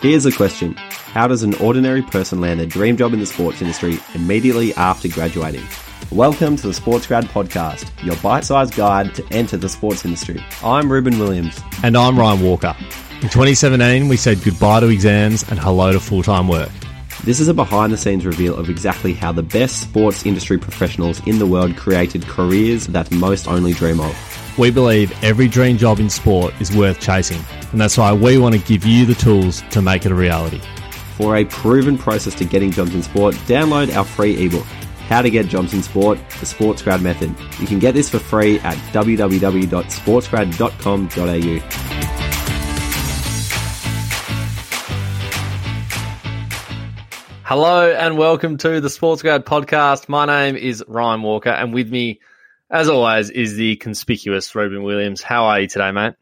Here's a question How does an ordinary person land a dream job in the sports industry immediately after graduating? Welcome to the SportsGrad Podcast, your bite sized guide to enter the sports industry. I'm Reuben Williams. And I'm Ryan Walker. In 2017, we said goodbye to exams and hello to full time work. This is a behind the scenes reveal of exactly how the best sports industry professionals in the world created careers that most only dream of. We believe every dream job in sport is worth chasing, and that's why we want to give you the tools to make it a reality. For a proven process to getting jobs in sport, download our free ebook, How to Get Jobs in Sport, the SportsGrad Method. You can get this for free at www.sportsgrad.com.au. Hello and welcome to the SportsGrad podcast. My name is Ryan Walker, and with me as always, is the conspicuous Robin Williams. How are you today, mate?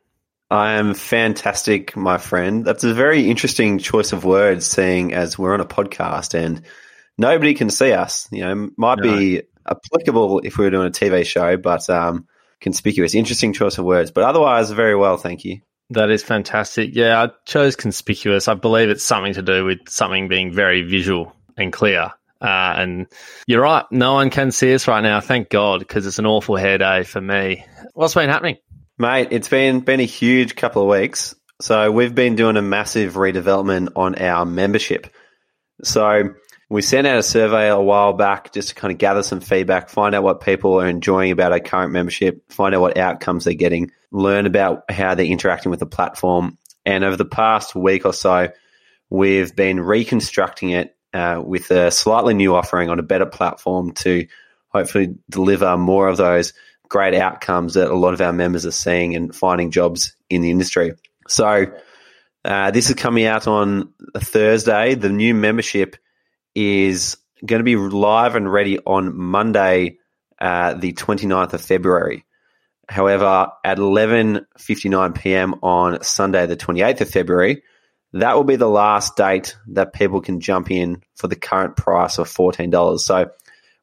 I am fantastic, my friend. That's a very interesting choice of words, seeing as we're on a podcast and nobody can see us. You know, might no. be applicable if we were doing a TV show, but um, conspicuous. Interesting choice of words, but otherwise, very well, thank you. That is fantastic. Yeah, I chose conspicuous. I believe it's something to do with something being very visual and clear. Uh, and you're right, no one can see us right now. Thank God, because it's an awful hair day for me. What's been happening, mate? It's been been a huge couple of weeks. So we've been doing a massive redevelopment on our membership. So we sent out a survey a while back just to kind of gather some feedback, find out what people are enjoying about our current membership, find out what outcomes they're getting, learn about how they're interacting with the platform. And over the past week or so, we've been reconstructing it uh, with a slightly new offering on a better platform to hopefully deliver more of those great outcomes that a lot of our members are seeing and finding jobs in the industry. So, uh, this is coming out on Thursday. The new membership is going to be live and ready on Monday, uh, the 29th of February. However, at 11:59 p.m. on Sunday, the 28th of February, that will be the last date that people can jump in for the current price of $14. So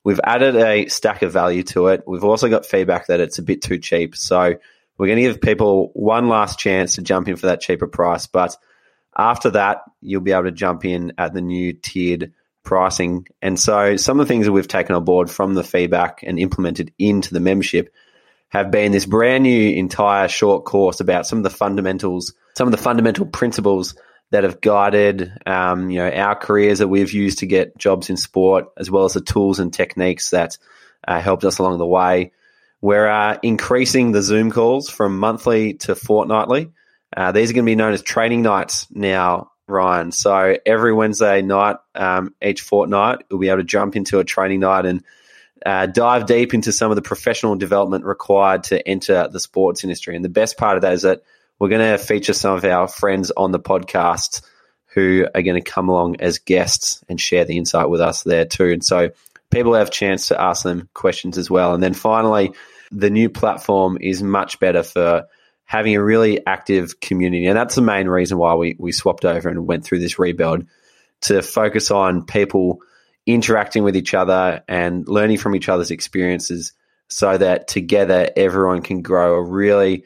we've added a stack of value to it. We've also got feedback that it's a bit too cheap. So we're going to give people one last chance to jump in for that cheaper price. But after that, you'll be able to jump in at the new tiered pricing. And so some of the things that we've taken on board from the feedback and implemented into the membership have been this brand new entire short course about some of the fundamentals, some of the fundamental principles that have guided um, you know our careers that we've used to get jobs in sport, as well as the tools and techniques that uh, helped us along the way. We're uh, increasing the Zoom calls from monthly to fortnightly. Uh, these are going to be known as training nights now, Ryan. So every Wednesday night, um, each fortnight, we'll be able to jump into a training night and uh, dive deep into some of the professional development required to enter the sports industry. And the best part of that is that we're going to feature some of our friends on the podcast who are going to come along as guests and share the insight with us there too. And so people have a chance to ask them questions as well. And then finally, the new platform is much better for having a really active community. And that's the main reason why we, we swapped over and went through this rebuild to focus on people interacting with each other and learning from each other's experiences so that together everyone can grow a really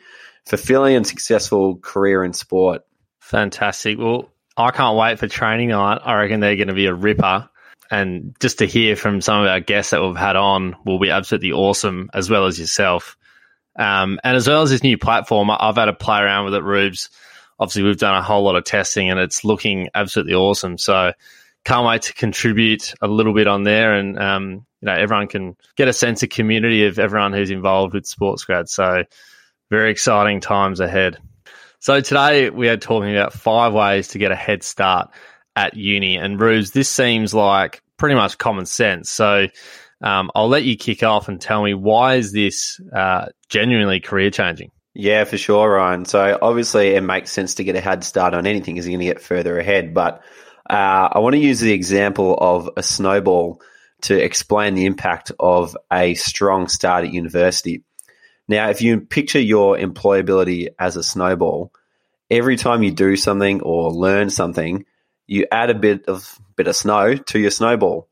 fulfilling and successful career in sport. Fantastic. Well, I can't wait for training night. I reckon they're going to be a ripper. And just to hear from some of our guests that we've had on will be absolutely awesome, as well as yourself. Um, and as well as this new platform, I've had to play around with it, Rubes. Obviously, we've done a whole lot of testing and it's looking absolutely awesome. So can't wait to contribute a little bit on there and, um, you know, everyone can get a sense of community of everyone who's involved with SportsGrad. So very exciting times ahead. So today we are talking about five ways to get a head start at uni. And Rubes, this seems like pretty much common sense. So um, I'll let you kick off and tell me why is this uh, genuinely career changing? Yeah, for sure, Ryan. So obviously it makes sense to get a head start on anything as you're going to get further ahead. But uh, I want to use the example of a snowball to explain the impact of a strong start at university. Now, if you picture your employability as a snowball, every time you do something or learn something, you add a bit of bit of snow to your snowball.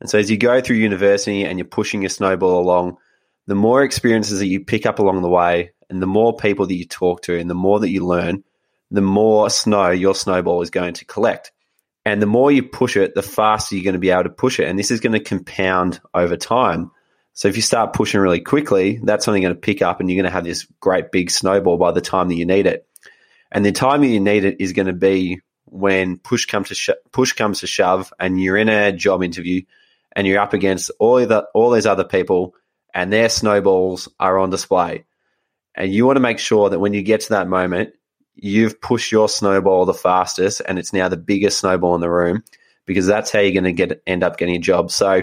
And so as you go through university and you're pushing your snowball along, the more experiences that you pick up along the way and the more people that you talk to and the more that you learn, the more snow your snowball is going to collect. And the more you push it, the faster you're going to be able to push it. And this is going to compound over time. So if you start pushing really quickly, that's only going to pick up and you're going to have this great big snowball by the time that you need it. And the time that you need it is going to be when push comes to sh- push comes to shove and you're in a job interview and you're up against all the all these other people and their snowballs are on display. And you want to make sure that when you get to that moment, you've pushed your snowball the fastest and it's now the biggest snowball in the room because that's how you're going to get end up getting a job. So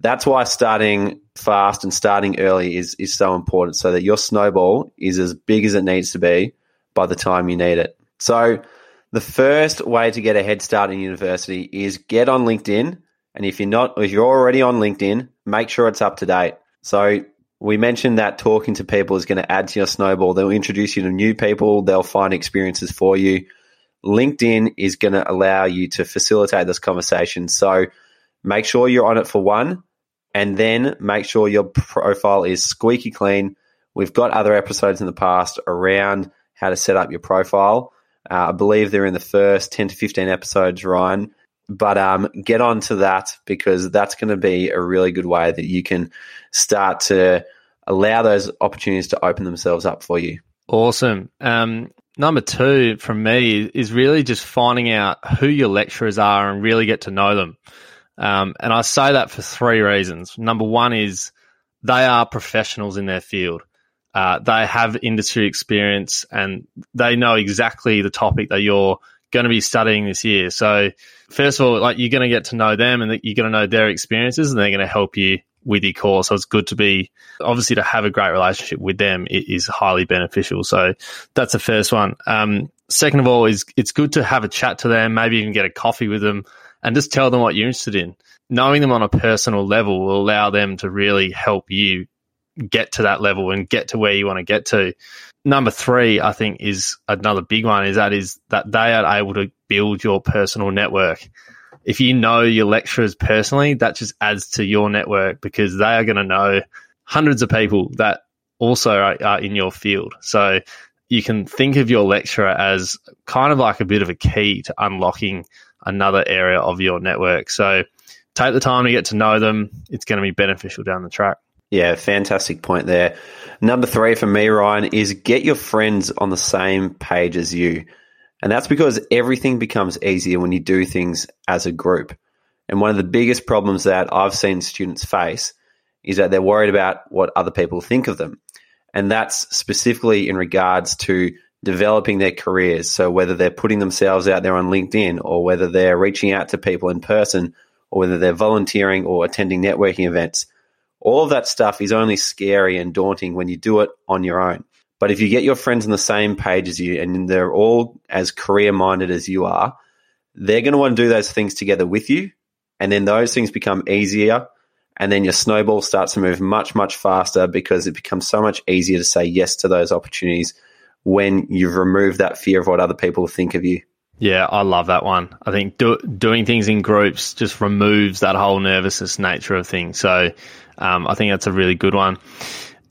that's why starting fast and starting early is is so important so that your snowball is as big as it needs to be by the time you need it. So the first way to get a head start in university is get on LinkedIn and if you're not if you're already on LinkedIn, make sure it's up to date. So we mentioned that talking to people is going to add to your snowball. They'll introduce you to new people, they'll find experiences for you. LinkedIn is going to allow you to facilitate this conversation. So make sure you're on it for one, and then make sure your profile is squeaky clean. We've got other episodes in the past around how to set up your profile. Uh, I believe they're in the first 10 to 15 episodes, Ryan. But um, get on to that because that's going to be a really good way that you can start to allow those opportunities to open themselves up for you. Awesome. Um, number two from me is really just finding out who your lecturers are and really get to know them. Um, and I say that for three reasons. Number one is they are professionals in their field. Uh, they have industry experience and they know exactly the topic that you're going to be studying this year. So, first of all, like you're going to get to know them and you're going to know their experiences and they're going to help you with your course. So it's good to be obviously to have a great relationship with them it is highly beneficial. So that's the first one. Um, second of all, is it's good to have a chat to them, maybe even get a coffee with them and just tell them what you're interested in. Knowing them on a personal level will allow them to really help you get to that level and get to where you want to get to. Number three, I think, is another big one is that is that they are able to build your personal network if you know your lecturers personally, that just adds to your network because they are going to know hundreds of people that also are, are, in your field. So you can think of your lecturer as kind of like a bit of a key to unlocking another area of your network. So take the time to get to know them. It's going to be beneficial down the track. Yeah, fantastic point there. Number three for me, Ryan, is get your friends on the same page as you. And that's because everything becomes easier when you do things as a group. And one of the biggest problems that I've seen students face is that they're worried about what other people think of them. And that's specifically in regards to developing their careers. So whether they're putting themselves out there on LinkedIn or whether they're reaching out to people in person or whether they're volunteering or attending networking events, all of that stuff is only scary and daunting when you do it on your own. But if you get your friends on the same page as you and they're all as career minded as you are, they're going to want to do those things together with you. And then those things become easier. And then your snowball starts to move much, much faster because it becomes so much easier to say yes to those opportunities when you've removed that fear of what other people think of you. Yeah, I love that one. I think do, doing things in groups just removes that whole nervousness nature of things. So um, I think that's a really good one.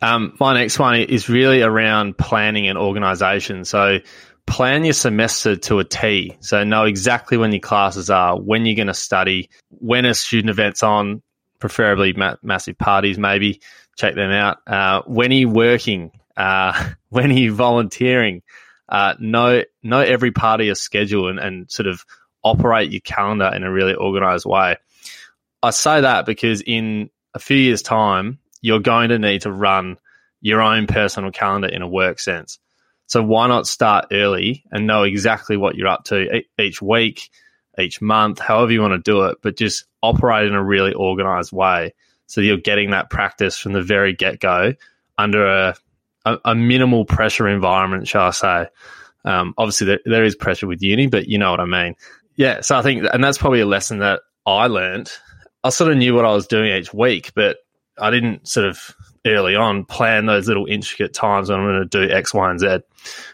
Um, my next one is really around planning and organisation. So plan your semester to a T. So know exactly when your classes are, when you're going to study, when a student events on, preferably ma- massive parties, maybe check them out. Uh, when are you working? Uh, when are you volunteering? Uh, know know every part of your schedule and, and sort of operate your calendar in a really organized way. I say that because in a few years' time, you're going to need to run your own personal calendar in a work sense. So why not start early and know exactly what you're up to each week, each month, however you want to do it, but just operate in a really organized way so you're getting that practice from the very get go under a, a, a, minimal pressure environment, shall I say. Um, obviously, there, there is pressure with uni, but you know what I mean. Yeah, so I think, and that's probably a lesson that I learned. I sort of knew what I was doing each week, but I didn't sort of early on plan those little intricate times when I'm going to do X, Y, and Z,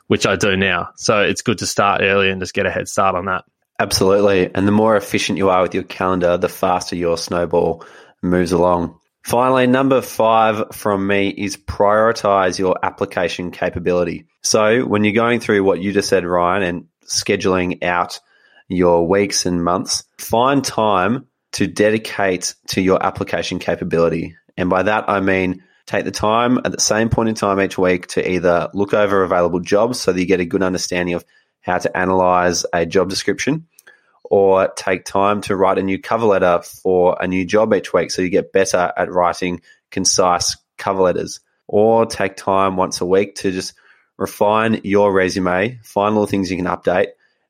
which I do now. So it's good to start early and just get a head start on that. Absolutely. And the more efficient you are with your calendar, the faster your snowball moves along. Finally, number five from me is prioritize your application capability. So when you're going through what you just said, Ryan, and scheduling out your weeks and months, find time to dedicate to your application capability. And by that, I mean take the time at the same point in time each week to either look over available jobs so that you get a good understanding of how to analyze a job description or take time to write a new cover letter for a new job each week so you get better at writing concise cover letters or take time once a week to just refine your resume, find little things you can update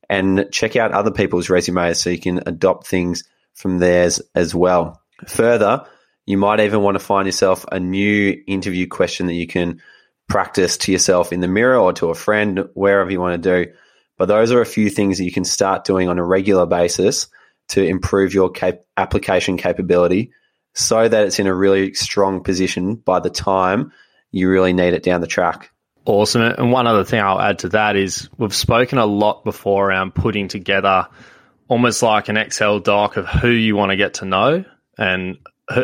and check out other people's resumes so you can adopt things from theirs as well. Further, you might even want to find yourself a new interview question that you can practice to yourself in the mirror or to a friend, wherever you want to do. But those are a few things that you can start doing on a regular basis to improve your cap- application capability so that it's in a really strong position by the time you really need it down the track. Awesome. And one other thing I'll add to that is we've spoken a lot before around putting together almost like an Excel doc of who you want to get to know and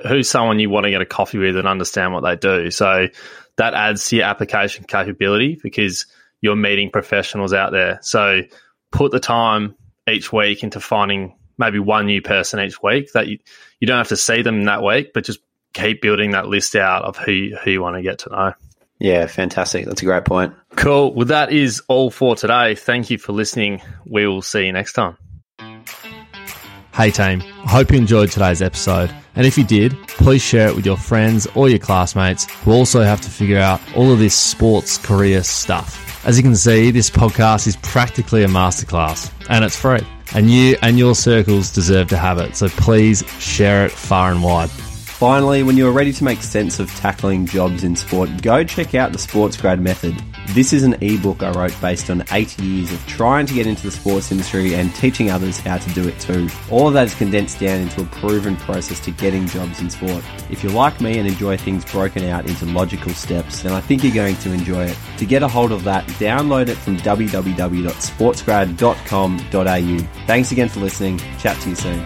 who's someone you want to get a coffee with and understand what they do. So that adds to your application capability because you're meeting professionals out there. So put the time each week into finding maybe one new person each week that you, you don't have to see them that week, but just keep building that list out of who, who you want to get to know. Yeah, fantastic. That's a great point. Cool. Well, that is all for today. Thank you for listening. We will see you next time. Hey team, I hope you enjoyed today's episode. And if you did, please share it with your friends or your classmates who also have to figure out all of this sports career stuff. As you can see, this podcast is practically a masterclass and it's free. And you and your circles deserve to have it. So please share it far and wide. Finally, when you're ready to make sense of tackling jobs in sport, go check out the SportsGrad Method. This is an ebook I wrote based on eight years of trying to get into the sports industry and teaching others how to do it too. All of that is condensed down into a proven process to getting jobs in sport. If you're like me and enjoy things broken out into logical steps, then I think you're going to enjoy it. To get a hold of that, download it from www.sportsgrad.com.au. Thanks again for listening. Chat to you soon.